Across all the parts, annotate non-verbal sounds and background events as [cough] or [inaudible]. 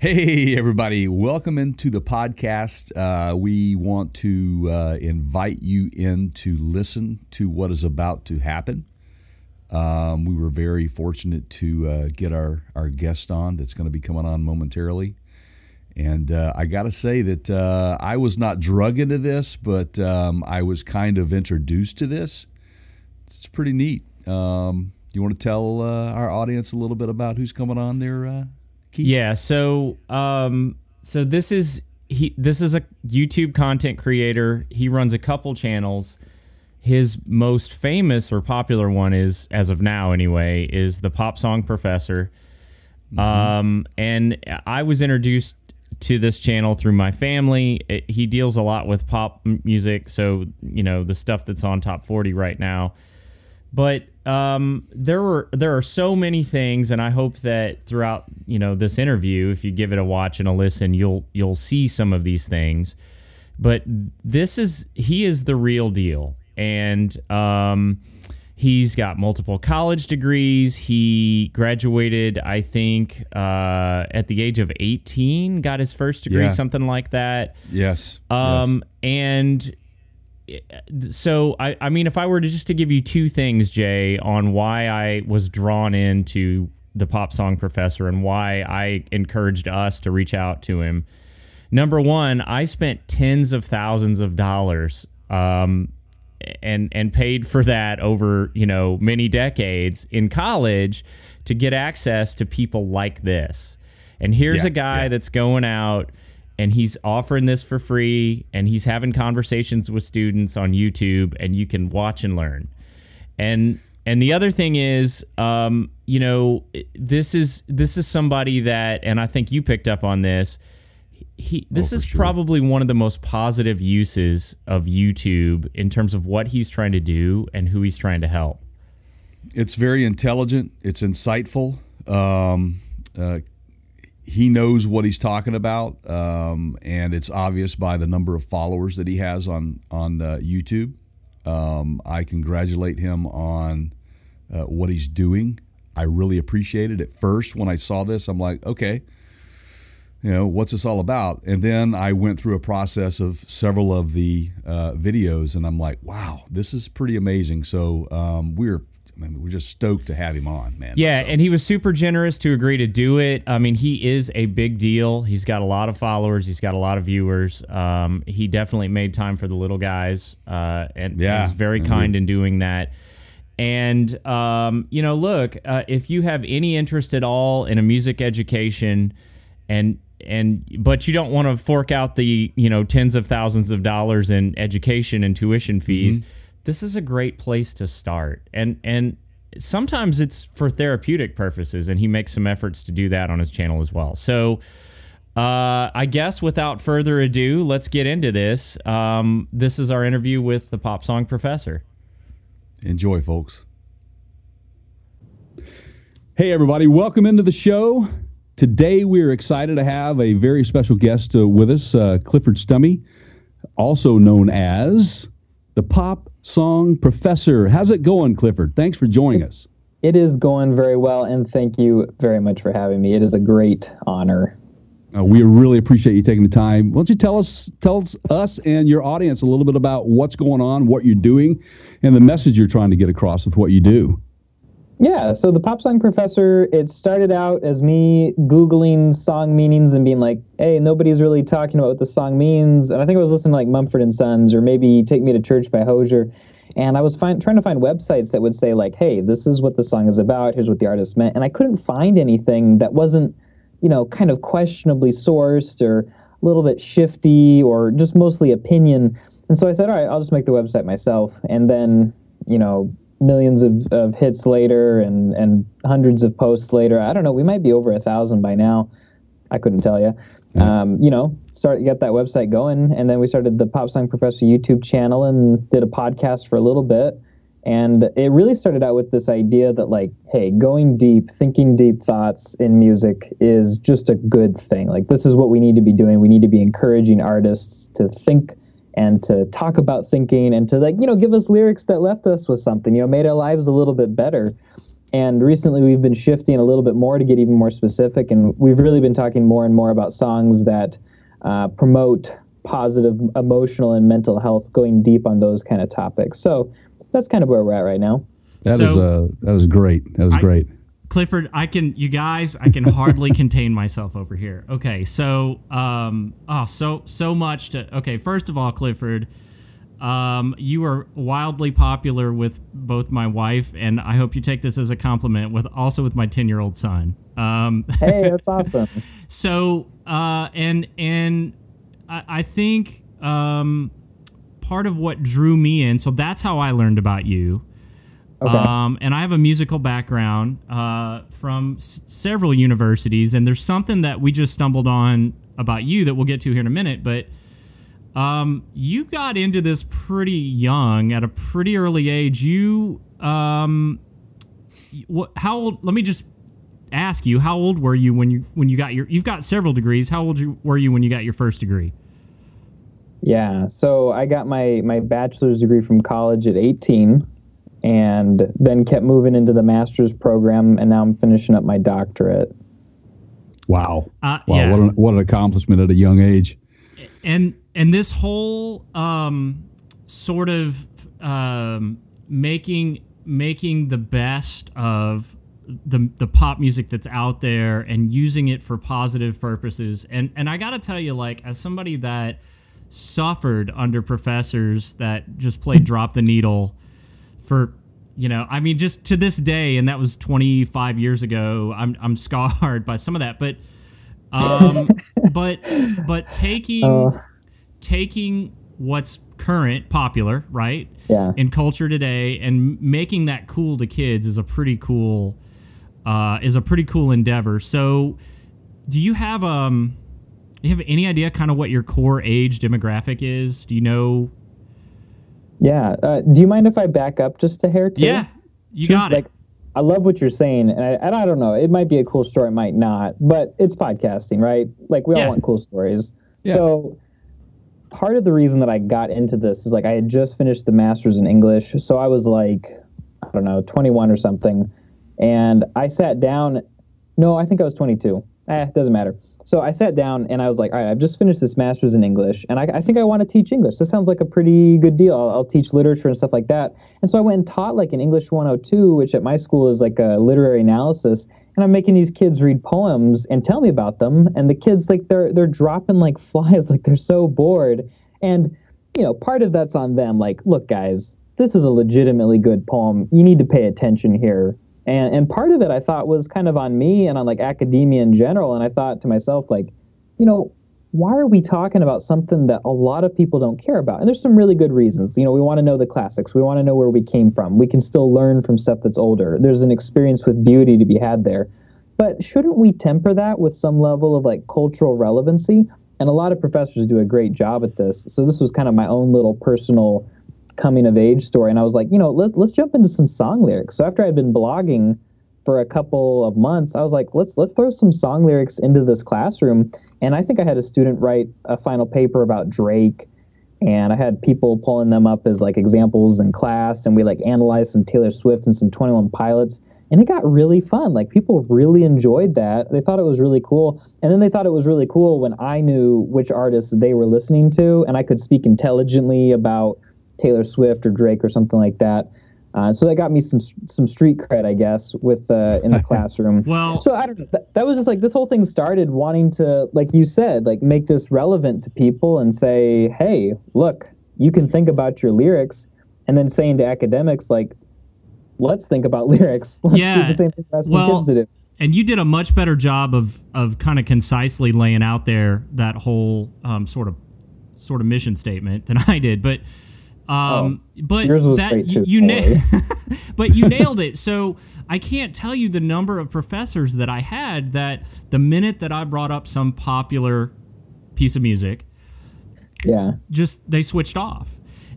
Hey, everybody. Welcome into the podcast. Uh, we want to uh, invite you in to listen to what is about to happen. Um, we were very fortunate to uh, get our, our guest on that's going to be coming on momentarily. And uh, I got to say that uh, I was not drug into this, but um, I was kind of introduced to this. It's pretty neat. Um, you want to tell uh, our audience a little bit about who's coming on there, Keith? Yeah. So, um, so this is he. This is a YouTube content creator. He runs a couple channels. His most famous or popular one is, as of now anyway, is the Pop Song Professor. Mm-hmm. Um, and I was introduced to this channel through my family. It, he deals a lot with pop music, so you know the stuff that's on top 40 right now. But um, there were there are so many things, and I hope that throughout you know this interview, if you give it a watch and a listen, you'll you'll see some of these things. But this is he is the real deal, and um, He's got multiple college degrees. He graduated, I think, uh, at the age of 18, got his first degree, yeah. something like that. Yes. Um, yes. And so, I, I mean, if I were to just to give you two things, Jay, on why I was drawn into the pop song professor and why I encouraged us to reach out to him. Number one, I spent tens of thousands of dollars um, and and paid for that over you know many decades in college to get access to people like this. And here's yeah, a guy yeah. that's going out and he's offering this for free and he's having conversations with students on YouTube and you can watch and learn. And and the other thing is um, you know this is this is somebody that and I think you picked up on this he this oh, is sure. probably one of the most positive uses of YouTube in terms of what he's trying to do and who he's trying to help. It's very intelligent. It's insightful. Um, uh, he knows what he's talking about, um, and it's obvious by the number of followers that he has on on uh, YouTube. Um, I congratulate him on uh, what he's doing. I really appreciate it. At first, when I saw this, I'm like, okay, you know, what's this all about? And then I went through a process of several of the uh, videos, and I'm like, wow, this is pretty amazing. So um, we're I mean, we're just stoked to have him on, man. Yeah, so. and he was super generous to agree to do it. I mean, he is a big deal. He's got a lot of followers. He's got a lot of viewers. Um, he definitely made time for the little guys, uh, and yeah, he's very kind in doing that. And um, you know, look, uh, if you have any interest at all in a music education, and and but you don't want to fork out the you know tens of thousands of dollars in education and tuition fees mm-hmm. This is a great place to start and and sometimes it's for therapeutic purposes and he makes some efforts to do that on his channel as well so uh, I guess without further ado, let's get into this. Um, this is our interview with the pop song professor. Enjoy, folks. Hey, everybody, welcome into the show. Today, we are excited to have a very special guest uh, with us, uh, Clifford Stumme, also known as the Pop Song Professor. How's it going, Clifford? Thanks for joining us. It is going very well, and thank you very much for having me. It is a great honor. Uh, we really appreciate you taking the time. Why don't you tell us, tell us, us and your audience a little bit about what's going on, what you're doing, and the message you're trying to get across with what you do? Yeah, so the pop song professor, it started out as me Googling song meanings and being like, hey, nobody's really talking about what the song means. And I think I was listening to like Mumford and Sons or maybe Take Me to Church by Hozier. And I was find, trying to find websites that would say, like, hey, this is what the song is about. Here's what the artist meant. And I couldn't find anything that wasn't, you know, kind of questionably sourced or a little bit shifty or just mostly opinion. And so I said, all right, I'll just make the website myself. And then, you know, millions of, of hits later and, and hundreds of posts later. I don't know. We might be over a thousand by now. I couldn't tell you. Um, you know, start get that website going, and then we started the Pop Song Professor YouTube channel and did a podcast for a little bit. And it really started out with this idea that, like, hey, going deep, thinking deep thoughts in music is just a good thing. Like, this is what we need to be doing. We need to be encouraging artists to think and to talk about thinking and to like you know give us lyrics that left us with something you know made our lives a little bit better and recently we've been shifting a little bit more to get even more specific, and we've really been talking more and more about songs that uh, promote positive emotional and mental health, going deep on those kind of topics. So that's kind of where we're at right now. That So- uh, that is great. That is I- great. Clifford, I can, you guys, I can hardly [laughs] contain myself over here. Okay, so, um, oh, so, so much to, okay, first of all, Clifford, um, you are wildly popular with both my wife, and I hope you take this as a compliment, with also with my 10 year old son. Um, [laughs] Hey, that's awesome. so, uh, and, and I, I think, um, part of what drew me in, so that's how I learned about you. Okay. Um, and I have a musical background uh, from s- several universities, and there's something that we just stumbled on about you that we'll get to here in a minute. But um, you got into this pretty young, at a pretty early age. You, um, what? How old? Let me just ask you: How old were you when you when you got your? You've got several degrees. How old you, were you when you got your first degree? Yeah, so I got my my bachelor's degree from college at 18 and then kept moving into the master's program and now I'm finishing up my doctorate. Wow. Uh, Wow. yeah. What an, what an accomplishment at a young age. and and this whole um, sort of um, making making the best of the the pop music that's out there and using it for positive purposes and and I got to tell you like as somebody that suffered under professors that just played [laughs] drop the needle for you know I mean just to this day and that was 25 years ago I'm I'm [laughs] scarred by some of that but um [laughs] but but taking Uh. taking what's current popular right Yeah. in culture today and making that cool to kids is a pretty cool uh, is a pretty cool endeavor so do you have um do you have any idea kind of what your core age demographic is do you know Yeah. Uh, do you mind if I back up just a hair too? yeah you Sure. got like, it I love what you're saying, and I, and I don't know. It might be a cool story, it might not, but it's podcasting, right? Like we Yeah. all want cool stories. Yeah. So part of the reason that I got into this is like I had just finished the master's in English, so I was like, I don't know, 21 or something, and I sat down. No, I think I was 22. Eh, doesn't matter. So I sat down and I was like, all right, I've just finished this master's in English, and I, I think I want to teach English. This sounds like a pretty good deal. I'll, I'll teach literature and stuff like that. And so I went and taught like an English 102, which at my school is like a literary analysis. And I'm making these kids read poems and tell me about them. And the kids like they're they're dropping like [laughs] flies, like they're so bored. And you know, part of that's on them. Like, look, guys, this is a legitimately good poem. You need to pay attention here. And and part of it I thought was kind of on me and on like academia in general. And I thought to myself, like, you know, why are we talking about something that a lot of people don't care about? And there's some really good reasons. You know, we want to know the classics. We want to know where we came from. We can still learn from stuff that's older. There's an experience with beauty to be had there. But shouldn't we temper that with some level of like cultural relevancy? And a lot of professors do a great job at this. So this was kind of my own little personal coming of age story. And I was like, you know, let, let's jump into some song lyrics. So after I'd been blogging for a couple of months, I was like, let's let's throw some song lyrics into this classroom. And I think I had a student write a final paper about Drake, and I had people pulling them up as like examples in class, and we like analyzed some Taylor Swift and some Twenty One Pilots, and it got really fun. Like people really enjoyed that. They thought it was really cool, and then they thought it was really cool when I knew which artists they were listening to, and I could speak intelligently about Taylor Swift or Drake or something like that. Uh, so that got me some some street cred, I guess, with uh, in the [laughs] classroom. well So I don't know. That, that was just like this whole thing started wanting to, like you said, like make this relevant to people and say, hey, look, you can think about your lyrics, and then saying to academics, like, let's think about [laughs] lyrics. Let's Yeah, do the same thing well, kids to do. and you did a much better job of of kind of concisely laying out there that whole um, sort of sort of mission statement than I did. But um, but Oh, was that you, you na- [laughs] but you nailed it. So I can't tell you the number of professors that I had that the minute that I brought up some popular piece of music, Yeah. just they switched off.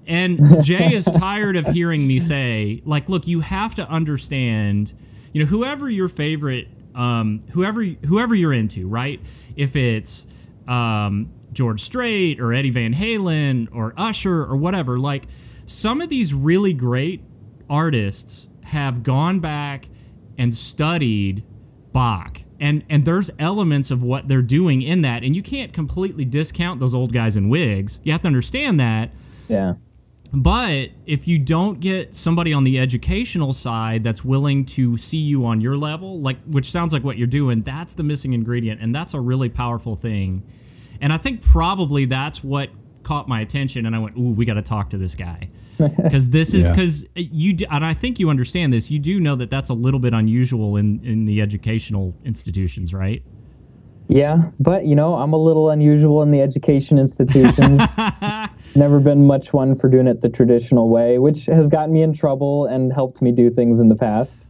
And [laughs] Jay is tired of hearing me say, like, look, you have to understand, you know, whoever your favorite, um, whoever whoever you're into, right? If it's um, George Strait or Eddie Van Halen or Usher or whatever, like some of these really great artists have gone back and studied Bach. And and there's elements of what they're doing in that, and you can't completely discount those old guys in wigs. You have to understand that. Yeah. But if you don't get somebody on the educational side that's willing to see you on your level, like which sounds like what you're doing, that's the missing ingredient, and that's a really powerful thing. And I think probably that's what caught my attention, and I went, "Ooh, we got to talk to this guy." [laughs] because this is Yeah. because you do, and I think you understand this. You do know that that's a little bit unusual in in the educational institutions, right? Yeah, but you know, I'm a little unusual in the education institutions. [laughs] Never been much one for doing it the traditional way, which has gotten me in trouble and helped me do things in the past.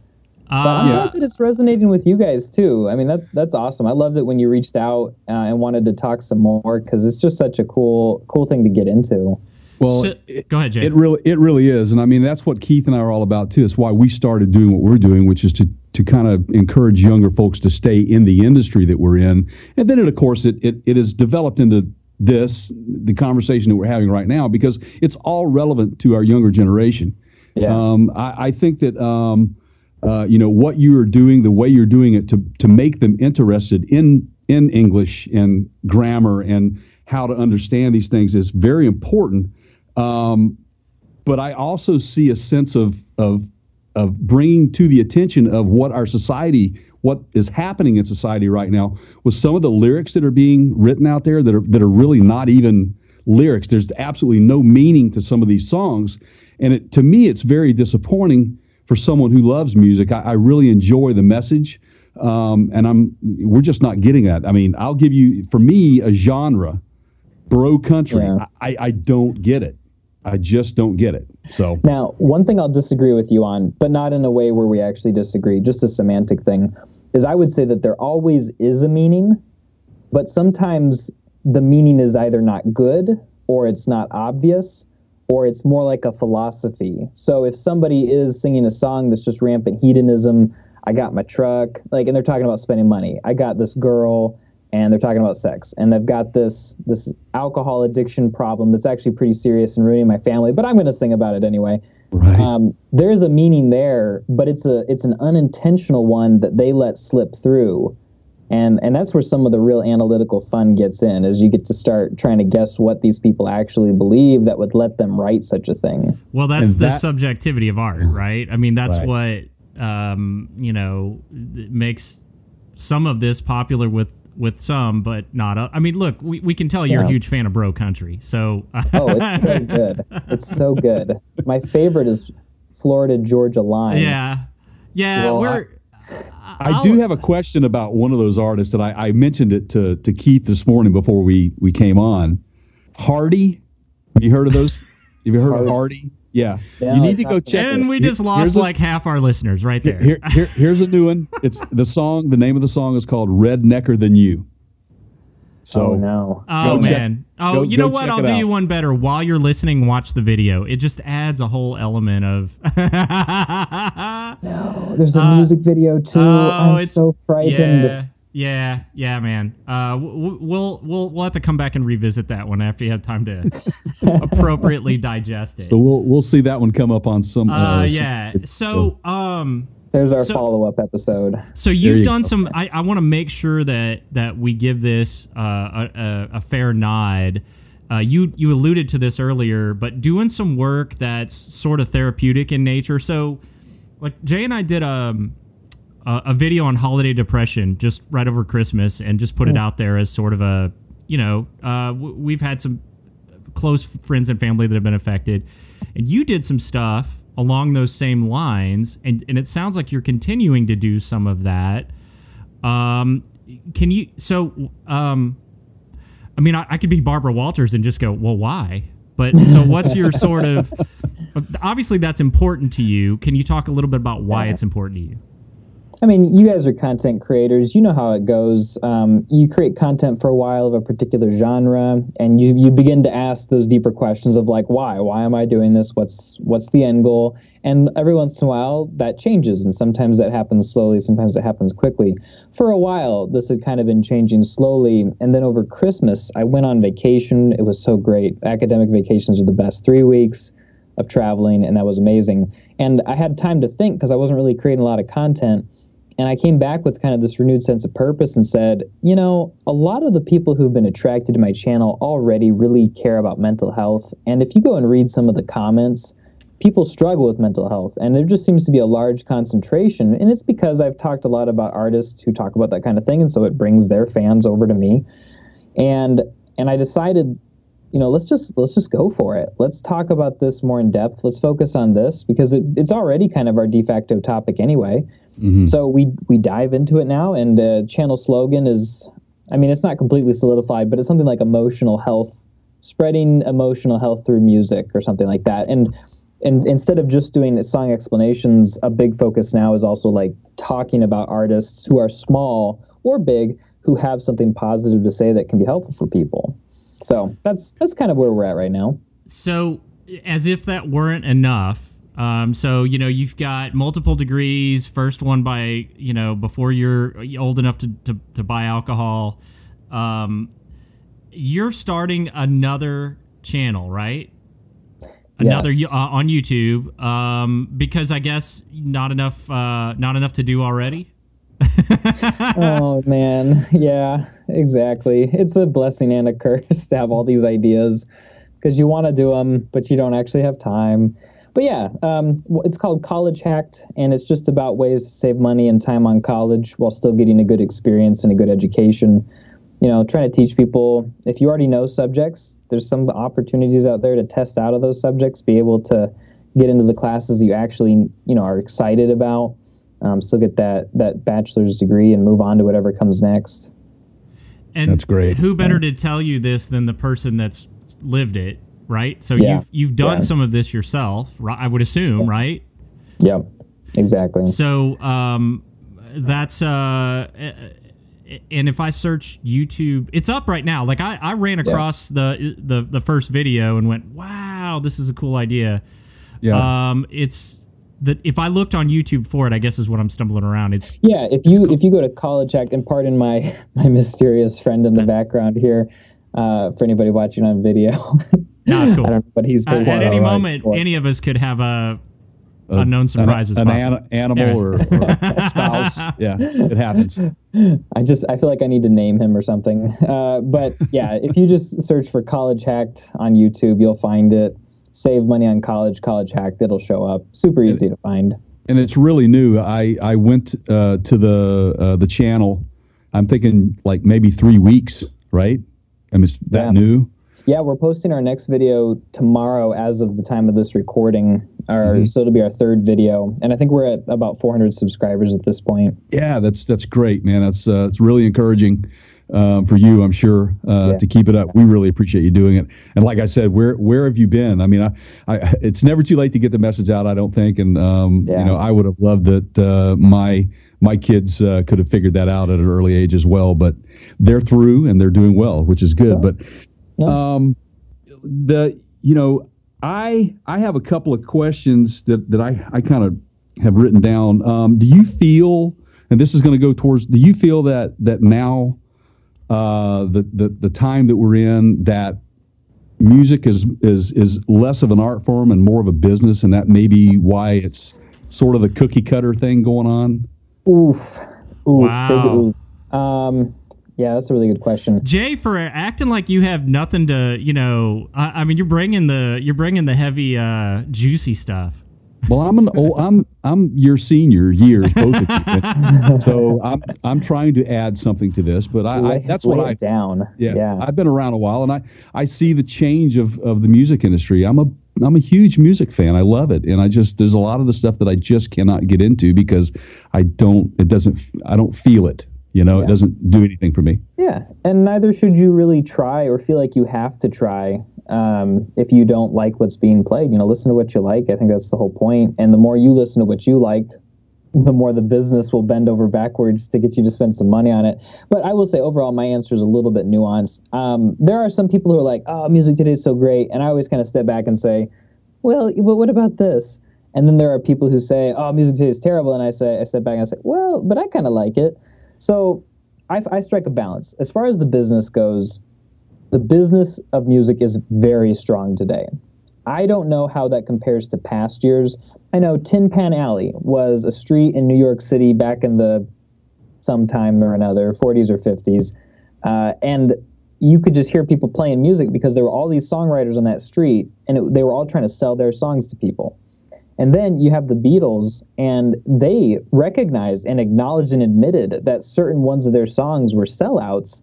But I'm Uh, that it's resonating with you guys too. I mean, that that's awesome. I loved it when you reached out uh, and wanted to talk some more because it's just such a cool cool thing to get into. Well, so- it, go ahead, Jay. it really it really is, and I mean that's what Keith and I are all about too. It's why we started doing what we're doing, which is to to kind of encourage younger folks to stay in the industry that we're in, and then it, of course it it, it has developed into this the conversation that we're having right now because it's all relevant to our younger generation. Yeah. Um, I, I think that um, uh, you know what you are doing, the way you're doing it, to to make them interested in in English and grammar and how to understand these things is very important. Um, but I also see a sense of of of bringing to the attention of what our society, what is happening in society right now, with some of the lyrics that are being written out there that are that are really not even lyrics. There's absolutely no meaning to some of these songs, and it, to me, it's very disappointing for someone who loves music. I, I really enjoy the message, um, and I'm we're just not getting that. I mean, I'll give you for me a genre, bro country. Yeah. I, I don't get it. I just don't get it. So Now, one thing I'll disagree with you on, but not in a way where we actually disagree, just a semantic thing, is I would say that there always is a meaning, but sometimes the meaning is either not good or it's not obvious or it's more like a philosophy. So if somebody is singing a song that's just rampant hedonism, I got my truck, like, and they're talking about spending money. I got this girl, and they're talking about sex, and they've got this this alcohol addiction problem that's actually pretty serious and ruining my family. But I'm going to sing about it anyway. right. Um, there's a meaning there, but it's a it's an unintentional one that they let slip through. And, and that's where some of the real analytical fun gets in, is you get to start trying to guess what these people actually believe that would let them write such a thing. Well, that's And the that- subjectivity of art, [laughs] right? I mean, that's Right. what um, you know makes some of this popular with with some, but not. o- I mean, look, we, we can tell you're a huge fan of Bro Country, so [laughs] Oh, it's so good. It's so good. My favorite is Florida Georgia Line. yeah, yeah. Well, we're. I do have a question about one of those artists that I, I mentioned it to, to Keith this morning before we, we came on. Hardy. Have you heard of those? [laughs] Have you heard of Hardy? Yeah. Yeah, you need to go check And it. we Here- just lost a- like half our listeners right there. here, here, here's a new one. It's the song. The name of the song is called "Rednecker Than You." So oh no. Oh Go check- man! oh, go- you know what? I'll do out. you one better. While you're listening, watch the video. It just adds a whole element of. [laughs] no, There's a Uh, music video too. oh, I'm so frightened. Yeah, yeah, yeah, man. Uh, w- w- we'll we'll we'll have to come back and revisit that one after you have time to [laughs] appropriately digest it. so we'll we'll see that one come up on some. uh, some- yeah. So um. There's our So- follow-up episode. So you've you done go. some. I, I want to make sure that that we give this uh, a, a, a fair nod. Uh, you you alluded to this earlier, but doing some work that's sort of therapeutic in nature. So, like Jay and I did um, a a video on holiday depression just right over Christmas, and just put it out there as sort of a you know uh, w- we've had some close friends and family that have been affected, and you did some stuff along those same lines, and and it sounds like you're continuing to do some of that. Um, can you? So, um, I mean, I, I could be Barbara Walters and just go, well, why? But so, what's your sort of? Obviously, that's important to you. Can you talk a little bit about why it's important to you? I mean, you guys are content creators. You know how it goes. Um, you create content for a while of a particular genre, and you you begin to ask those deeper questions of like, why? Why am I doing this? What's what's the end goal? And every once in a while, that changes, and sometimes that happens slowly. Sometimes it happens quickly. For a while, this had kind of been changing slowly, and then over Christmas, I went on vacation. It was so great. Academic vacations are the best. Three weeks of traveling, and that was amazing. And I had time to think because I wasn't really creating a lot of content. And I came back with kind of this renewed sense of purpose and said, you know, a lot of the people who've been attracted to my channel already really care about mental health. And if you go and read some of the comments, people struggle with mental health. And there just seems to be a large concentration. And it's because I've talked a lot about artists who talk about that kind of thing. And so it brings their fans over to me. And and I decided, you know, let's just let's just go for it. Let's talk about this more in depth. Let's focus on this because it, it's already kind of our de facto topic anyway. Mm-hmm. So we we dive into it now, and uh, channel slogan is, I mean, it's not completely solidified, but it's something like emotional health, spreading emotional health through music or something like that. And and instead of just doing song explanations, a big focus now is also like talking about artists who are small or big who have something positive to say that can be helpful for people. So that's that's kind of where we're at right now. So as if that weren't enough, um, so you know you've got multiple degrees. First one by you know before you're old enough to to, to buy alcohol. Um, you're starting another channel, right? Another yes. uh, on YouTube um, because I guess not enough uh, not enough to do already. [laughs] oh man, [laughs] yeah, exactly. It's a blessing and a curse [laughs] to have all these ideas because you want to do them, but you don't actually have time but yeah, um, it's called College Hacked, and it's just about ways to save money and time on college while still getting a good experience and a good education. You know, trying to teach people if you already know subjects, there's some opportunities out there to test out of those subjects, be able to get into the classes you actually you know are excited about, um, still get that that bachelor's degree and move on to whatever comes next. And that's great. Who better to tell you this than the person that's lived it right? So yeah. you've you've done yeah. some of this yourself, right? I would assume, right? Yep, exactly. So um, that's uh, and if I search YouTube, it's up right now. Like I, I ran across yeah. the the the first video and went, wow, this is a cool idea. Yeah. Um, it's that if I looked on YouTube for it, I guess is what I'm stumbling around. It's yeah. If you cool. if you go to College Hacked, and pardon my [laughs] my mysterious friend in the background here, uh, for anybody watching on video. [laughs] No, it's cool. Know, but he's uh, at any moment, any of us could have a unknown surprises. An, an animal yeah. or, or a spouse. [laughs] Yeah, it happens. I just I feel like I need to name him or something. [laughs] Uh, but yeah, if you just search for College Hacked on YouTube, you'll find it. Save money on college, College Hacked. It'll show up. Super easy to find. And it's really new. I I went uh, to the uh, the channel. I'm thinking like maybe three weeks, right? I mean, that yeah. new. Yeah, we're posting our next video tomorrow as of the time of this recording. Our, mm-hmm. So it'll be our third video, and I think we're at about 400 subscribers at this point. Yeah, that's that's great, man. That's uh, it's really encouraging um, for you, I'm sure, uh, yeah. to keep it up. We really appreciate you doing it. And like I said, where where have you been? I mean, I, I it's never too late to get the message out. I don't think, and um, yeah. you know, I would have loved that uh, my my kids uh, could have figured that out at an early age as well. But they're through and they're doing well, which is good. But um, the you know, I I have a couple of questions that that I I kind of have written down. Um, do you feel, and this is going to go towards, do you feel that that now, uh, the the the time that we're in, that music is is is less of an art form and more of a business, and that may be why it's sort of the cookie cutter thing going on? Oof, oof, wow. Oof. Um, yeah, that's a really good question. Jay, for acting like you have nothing to, you know, I, I mean, you're bringing the you're bringing the heavy, uh, juicy stuff. Well, I'm an old, I'm I'm your senior years, [laughs] both of you. so I'm I'm trying to add something to this, but I, I that's what I down. Yeah, yeah, I've been around a while, and I I see the change of of the music industry. I'm a I'm a huge music fan. I love it, and I just there's a lot of the stuff that I just cannot get into because I don't it doesn't I don't feel it. You know, yeah. it doesn't do anything for me. Yeah, and neither should you really try or feel like you have to try um, if you don't like what's being played. You know, listen to what you like. I think that's the whole point. And the more you listen to what you like, the more the business will bend over backwards to get you to spend some money on it. But I will say, overall, my answer is a little bit nuanced. Um, there are some people who are like, "Oh, music today is so great," and I always kind of step back and say, "Well, but what about this?" And then there are people who say, "Oh, music today is terrible," and I say, I step back and I say, "Well, but I kind of like it." So I, I strike a balance. As far as the business goes, the business of music is very strong today. I don't know how that compares to past years. I know Tin Pan Alley was a street in New York City back in the sometime or another, 40s or 50s, uh, and you could just hear people playing music because there were all these songwriters on that street, and it, they were all trying to sell their songs to people. And then you have the Beatles, and they recognized and acknowledged and admitted that certain ones of their songs were sellouts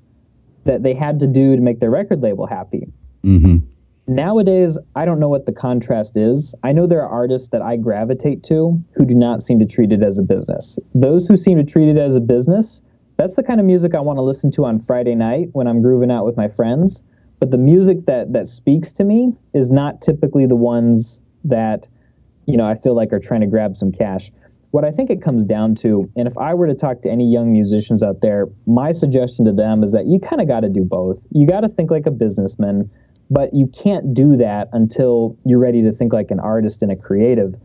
that they had to do to make their record label happy. Mm-hmm. Nowadays, I don't know what the contrast is. I know there are artists that I gravitate to who do not seem to treat it as a business. Those who seem to treat it as a business, that's the kind of music I want to listen to on Friday night when I'm grooving out with my friends. But the music that that speaks to me is not typically the ones that, you know, I feel like are trying to grab some cash. What I think it comes down to, and if I were to talk to any young musicians out there, my suggestion to them is that you kind of got to do both. You got to think like a businessman but you can't do that until you're ready to think like an artist and a creative.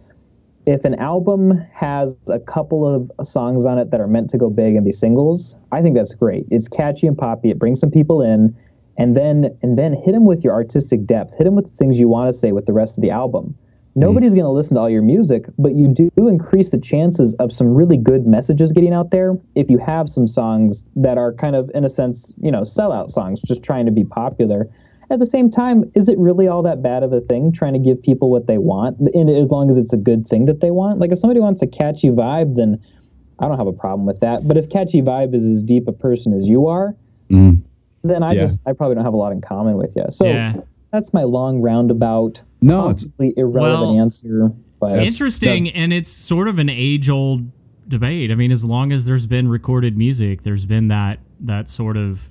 If an album has a couple of songs on it that are meant to go big and be singles, I think that's great. It's catchy and poppy. It brings some people in, and then and then hit them with your artistic depth. Hit them with the things you want to say with the rest of the album. Nobody's going to listen to all your music, but you do increase the chances of some really good messages getting out there if you have some songs that are kind of, in a sense, you know, sellout songs, just trying to be popular at the same time, is it really all that bad of a thing trying to give people what they want? And as long as it's a good thing that they want, like if somebody wants a catchy vibe, then I don't have a problem with that. But if catchy vibe is as deep a person as you are, Mm. then I Yeah. just I probably don't have a lot in common with you. So Yeah. that's my long roundabout, No, it's possibly irrelevant Well, answer. But Interesting, and it's sort of an age-old debate. I mean, as long as there's been recorded music, there's been that that sort of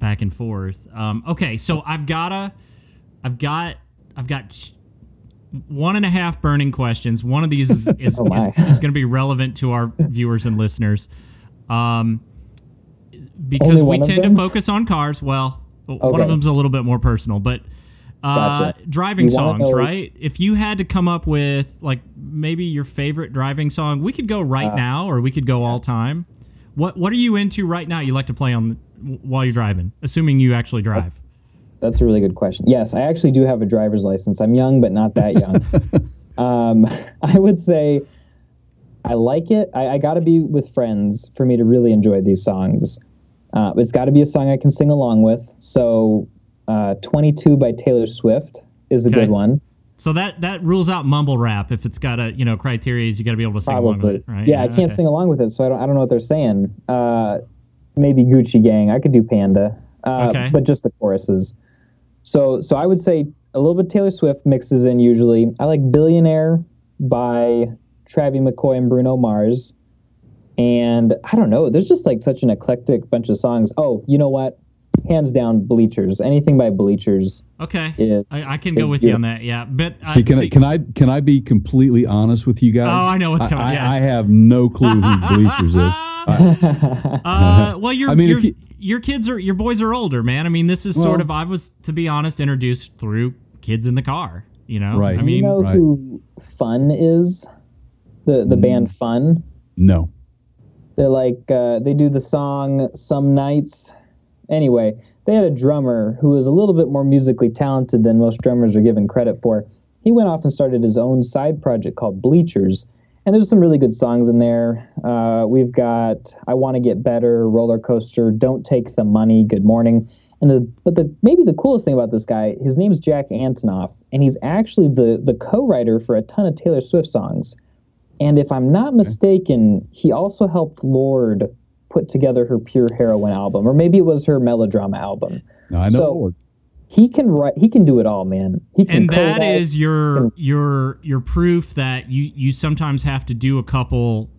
back and forth. Um, okay, so I've gotta, I've got, I've got one and a half burning questions. One of these is [laughs] is, Oh, is, is going to be relevant to our viewers and listeners, um, because Only we one of tend to focus on cars. Well, one of Okay. them's a little bit more personal, but. Uh, Gotcha. driving songs, right? If you had to come up with like maybe your favorite driving song, we could go right Uh, now or we could go all time. What What are you into right now? You like to play on while you're driving, assuming you actually drive. That's a really good question. Yes, I actually do have a driver's license. I'm young, but not that young. [laughs] um, [laughs] I would say I like it. I, I got to be with friends for me to really enjoy these songs. Uh, it's got to be a song I can sing along with. So, uh, 22 by Taylor Swift is a Okay. good one. So that that rules out mumble rap. If it's got a you know criteria, is you got to be able to sing along with it, right? Yeah, I can't okay. sing along with it, so I don't. I don't know what they're saying. Uh, maybe Gucci Gang. I could do Panda. Uh, Okay. But just the choruses. So so I would say a little bit Taylor Swift mixes in usually. I like Billionaire by Travis McCoy and Bruno Mars. And I don't know. There's just like such an eclectic bunch of songs. Oh, you know what? Hands down, Bleachers. Anything by Bleachers Okay, is. I, I can go is with you on that. Yeah, but See, I, can, I, see- can I can I be completely honest with you guys? Oh, I know what's coming, I, yeah. I have no clue who [laughs] Bleachers is. Uh, well, your I mean, your, if you- your kids are your boys are older, man. I mean, this is sort of I was to be honest introduced through kids in the car. You know, Right. I Do mean, you know right. who Fun is? The the Mm. band Fun. no. They're like uh, they do the song "Some Nights." Anyway, they had a drummer who was a little bit more musically talented than most drummers are given credit for. He went off and started his own side project called Bleachers, and there's some really good songs in there. Uh, we've got "I Want to Get Better," "Roller Coaster," "Don't Take the Money," "Good Morning." And the, but the maybe the coolest thing about this guy, his name's Jack Antonoff, and he's actually the the co-writer for a ton of Taylor Swift songs. And if I'm not mistaken, he also helped Lorde put together her Pure Heroine album, or maybe it was her melodrama album. No, I know. So- He can write. He can do it all, man. He can. and that co-write. is your your your proof that you you sometimes have to do a couple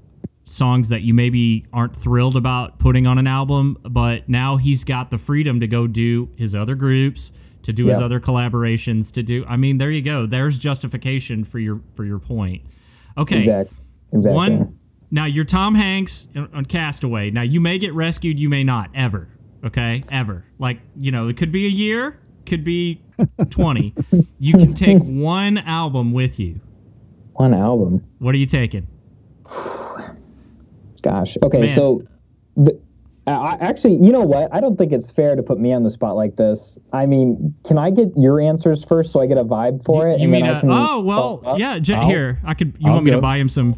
songs that you maybe aren't thrilled about putting on an album but now he's got the freedom to go do his other groups to do his other collaborations to do i mean there you go there's justification for your for your point okay exactly. Exactly. one now you're tom hanks on castaway now you may get rescued you may not ever okay ever like you know it could be a year could be [laughs] 20 you can take one album with you One album. what are you taking [sighs] Gosh. Okay. Man. So, the, I, actually, you know what? I don't think it's fair to put me on the spot like this. I mean, can I get your answers first so I get a vibe for it? You mean? Uh, oh well, yeah. I'll- here, I could. You I'll want me to buy him some?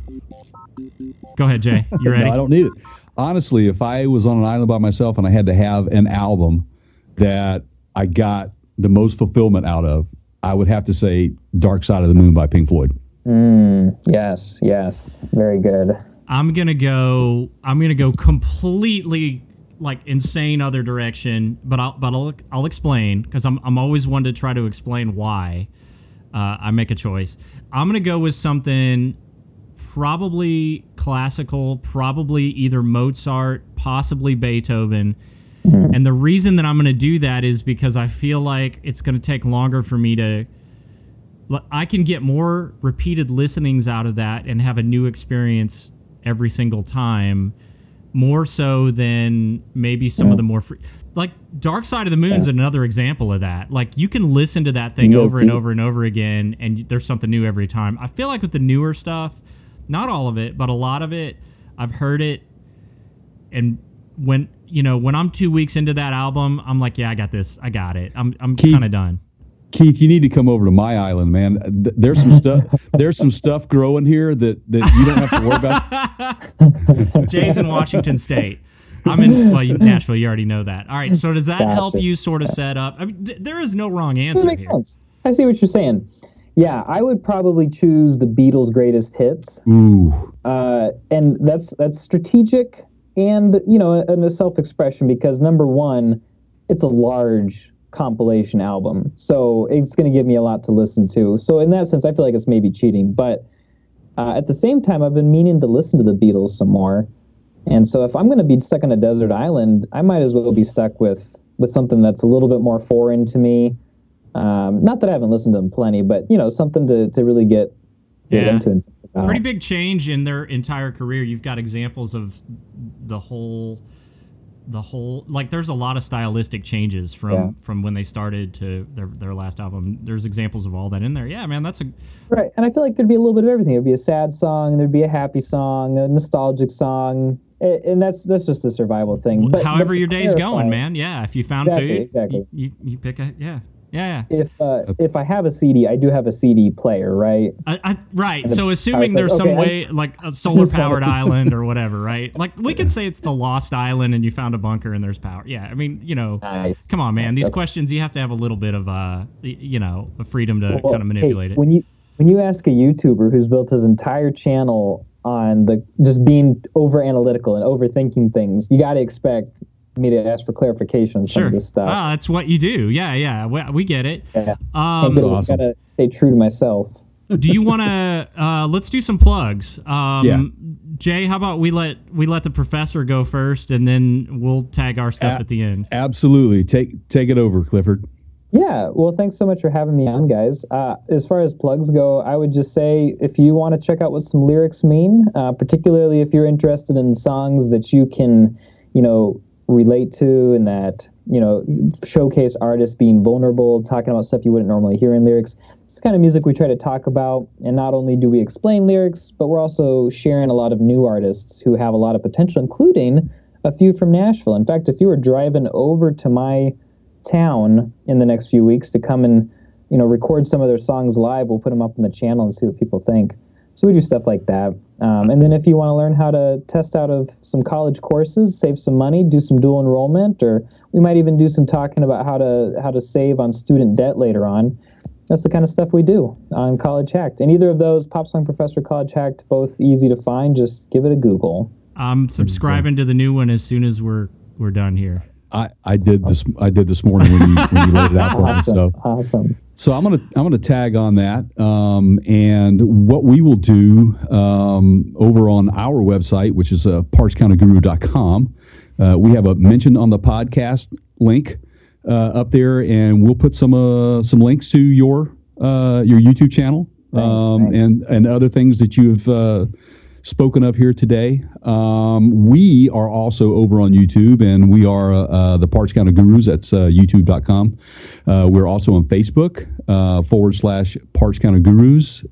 Go ahead, Jay. You [laughs] ready? No, I don't need it. Honestly, if I was on an island by myself and I had to have an album that I got the most fulfillment out of, I would have to say Dark Side of the Moon by Pink Floyd. Mm, yes, yes, very good. I'm gonna go. I'm gonna go completely like insane other direction, but I'll but I'll I'll explain because I'm I'm always one to try to explain why uh, I make a choice. I'm gonna go with something probably classical, probably either Mozart, possibly Beethoven. Hmm. And the reason that I'm going to do that is because I feel like it's going to take longer for me to I can get more repeated listenings out of that and have a new experience every single time, more so than maybe some of the more free. Like Dark Side of the Moon's another example of that. Like you can listen to that thing Yeah, over and over and over again, and there's something new every time. I feel like with the newer stuff, not all of it, but a lot of it, I've heard it, and when you know when I'm two weeks into that album, I'm like, yeah, I got this, I got it. I'm I'm kind of done. Keith, you need to come over to my island, man. There's some stuff. [laughs] There's some stuff growing here that that you don't have to worry about. [laughs] Jay's in Washington State. I'm in well, you, Nashville. You already know that. All right. So does that Gotcha. help you sort of set up? I mean, th- there is no wrong That answer makes here. sense. I see what you're saying. Yeah, I would probably choose the Beatles' greatest hits, Ooh, uh, and that's that's strategic and you know and a self-expression because number one, it's a large compilation album, so it's going to give me a lot to listen to. So in that sense, I feel like it's maybe cheating, but uh, at the same time, I've been meaning to listen to the Beatles some more. And so if I'm going to be stuck on a desert island, I might as well be stuck with with something that's a little bit more foreign to me. Um, not that I haven't listened to them plenty, but you know, something to, to really get, get into and think about. Pretty big change in their entire career. You've got examples of the whole, the whole like. There's a lot of stylistic changes from Yeah. from when they started to their their last album. There's examples of all that in there. Yeah, man, that's a Right, and I feel like there'd be a little bit of everything. There'd be a sad song, there'd be a happy song, a nostalgic song, and that's that's just a survival thing. But, however your day's clarify, going, man. Yeah, if you found Exactly, food, exactly. You, you you pick a yeah yeah yeah. If uh, if I have a CD, I do have a CD player, right? I, I, right. the- So assuming there's like, some okay, I way, like a [laughs] solar powered island [laughs] or whatever, right? Like we could say it's the lost island and you found a bunker and there's power. Yeah. I mean, you know, Nice. come on, man. Nice, These okay. questions, you have to have a little bit of, uh, you know, a freedom to Well, kind of manipulate hey, it. When you when you ask a YouTuber who's built his entire channel on the just being over analytical and overthinking things, you got to expect me to ask for clarification on some of this stuff. Ah, that's what you do. Yeah. Yeah. We, we get it. yeah. Um, Can't get it. awesome. gotta stay true to myself. do you want to uh, let's do some plugs um, Yeah. jay how about we let we let the professor go first and then we'll tag our stuff Uh, at the end absolutely. Take take it over, Clifford. Yeah, well, thanks so much for having me on, guys. Uh, as far as plugs go, I would just say if you want to check out what some lyrics mean, uh, particularly if you're interested in songs that you can, you know, relate to and that, you know, showcase artists being vulnerable, talking about stuff you wouldn't normally hear in lyrics. It's the kind of music we try to talk about. And not only do we explain lyrics, but we're also sharing a lot of new artists who have a lot of potential, including a few from Nashville. In fact, if you were driving over to my town in the next few weeks to come and you know record some of their songs live we'll put them up on the channel and see what people think so we do stuff like that um, and then if you want to learn how to test out of some college courses save some money do some dual enrollment or we might even do some talking about how to how to save on student debt later on. That's the kind of stuff we do on college hacked. And either of those pop song professor college hacked both easy to find just give it a google. I'm subscribing to the new one as soon as we're we're done here. I, I did this I did this morning when you when you laid it out for me. [laughs] awesome. So. Awesome So I'm gonna I'm gonna tag on that. Um, and what we will do um, over on our website, which is uh, partscounterguru.com, uh, we have a mention on the podcast link uh, up there, and we'll put some uh, some links to your uh, your YouTube channel Thanks, um, thanks. and and other things that you've uh, spoken of here today. Um, we are also over on YouTube, and we are uh, uh, the Parts Counter Gurus. That's uh, YouTube.com. Uh, we're also on Facebook uh, forward slash Parts Counter Gurus.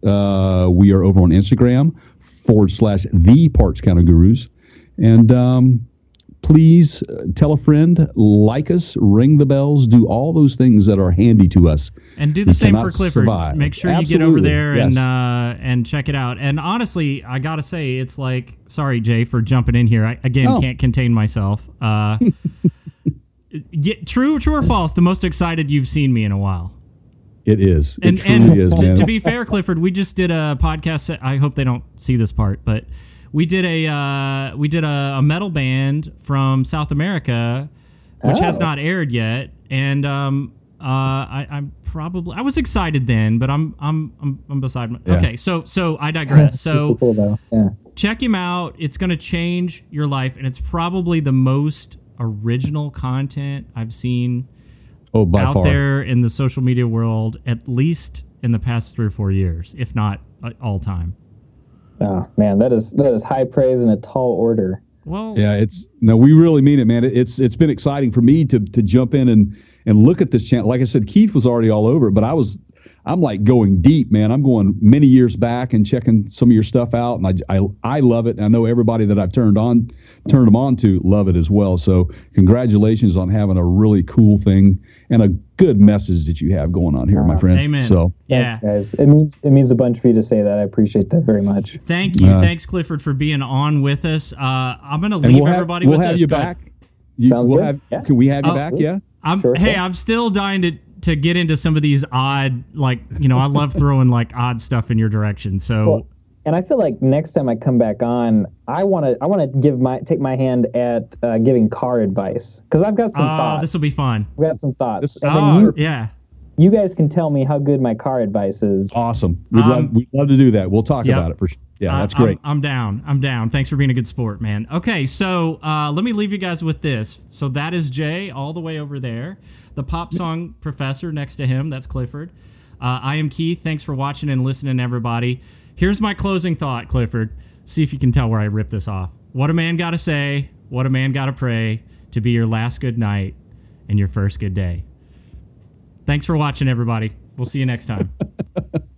We are over on Instagram forward slash the Parts Counter Gurus, and um, please uh, tell a friend, like us, ring the bells, do all those things that are handy to us. And do the same for Clifford. survive. Make sure you get over there yes. and uh, and check it out. And honestly, I gotta say, it's like sorry, Jay, for jumping in here. I again Oh. can't contain myself. Uh, [laughs] yeah, true, true or false? The most excited you've seen me in a while. It is. It And truly and is, to, to be fair, Clifford, we just did a podcast. I hope they don't see this part, but we did a uh, we did a, a metal band from South America, which has Oh. not aired yet. And um, uh, I, I'm probably I was excited then, but I'm I'm I'm, I'm beside my. Yeah. Okay, so so I digress. [laughs] So cool. Yeah. check him out. It's going to change your life, and it's probably the most original content I've seen oh, by out far. there in the social media world, at least in the past three or four years, if not uh, all time. Oh man, that is that is high praise in a tall order. Well, Yeah, it's no, we really mean it, man. It, it's it's been exciting for me to to jump in and and look at this channel. Like I said, Keith was already all over it, but I was I'm like going deep, man. I'm going many years back and checking some of your stuff out, and I I, I love it. And I know everybody that I've turned on turned them on to love it as well. So congratulations on having a really cool thing and a good message that you have going on here, my friend. Amen. So yeah. Thanks, guys. It means it means a bunch for you to say that. I appreciate that very much. Thank you. Uh, Thanks, Clifford, for being on with us. Uh, I'm going to leave we'll have, everybody we'll with have this. you Go back. You, Sounds we'll good. have- Yeah. Can we have you Oh, back? Yeah. I'm Sure, hey, sure. I'm still dying to to get into some of these odd, like you know, I love [laughs] throwing like odd stuff in your direction. So Well, and I feel like next time I come back on, I want to I want to give my take my hand at uh, giving car advice because I've got some uh, thoughts. this will be fun. I've got some thoughts. This- Oh you, yeah, you guys can tell me how good my car advice is. Awesome. We'd, Um, love, we'd love to do that. We'll talk Yep. about it for sure. Yeah, I- that's great. I'm, I'm down. I'm down. Thanks for being a good sport, man. Okay, so uh, let me leave you guys with this. So that is Jay all the way over there. The pop song professor next to him. That's Clifford. Uh, I am Keith. Thanks for watching and listening, everybody. Here's my closing thought, Clifford. See if you can tell where I rip this off. What a man got to say, what a man got to pray to be your last good night and your first good day. Thanks for watching, everybody. We'll see you next time. [laughs]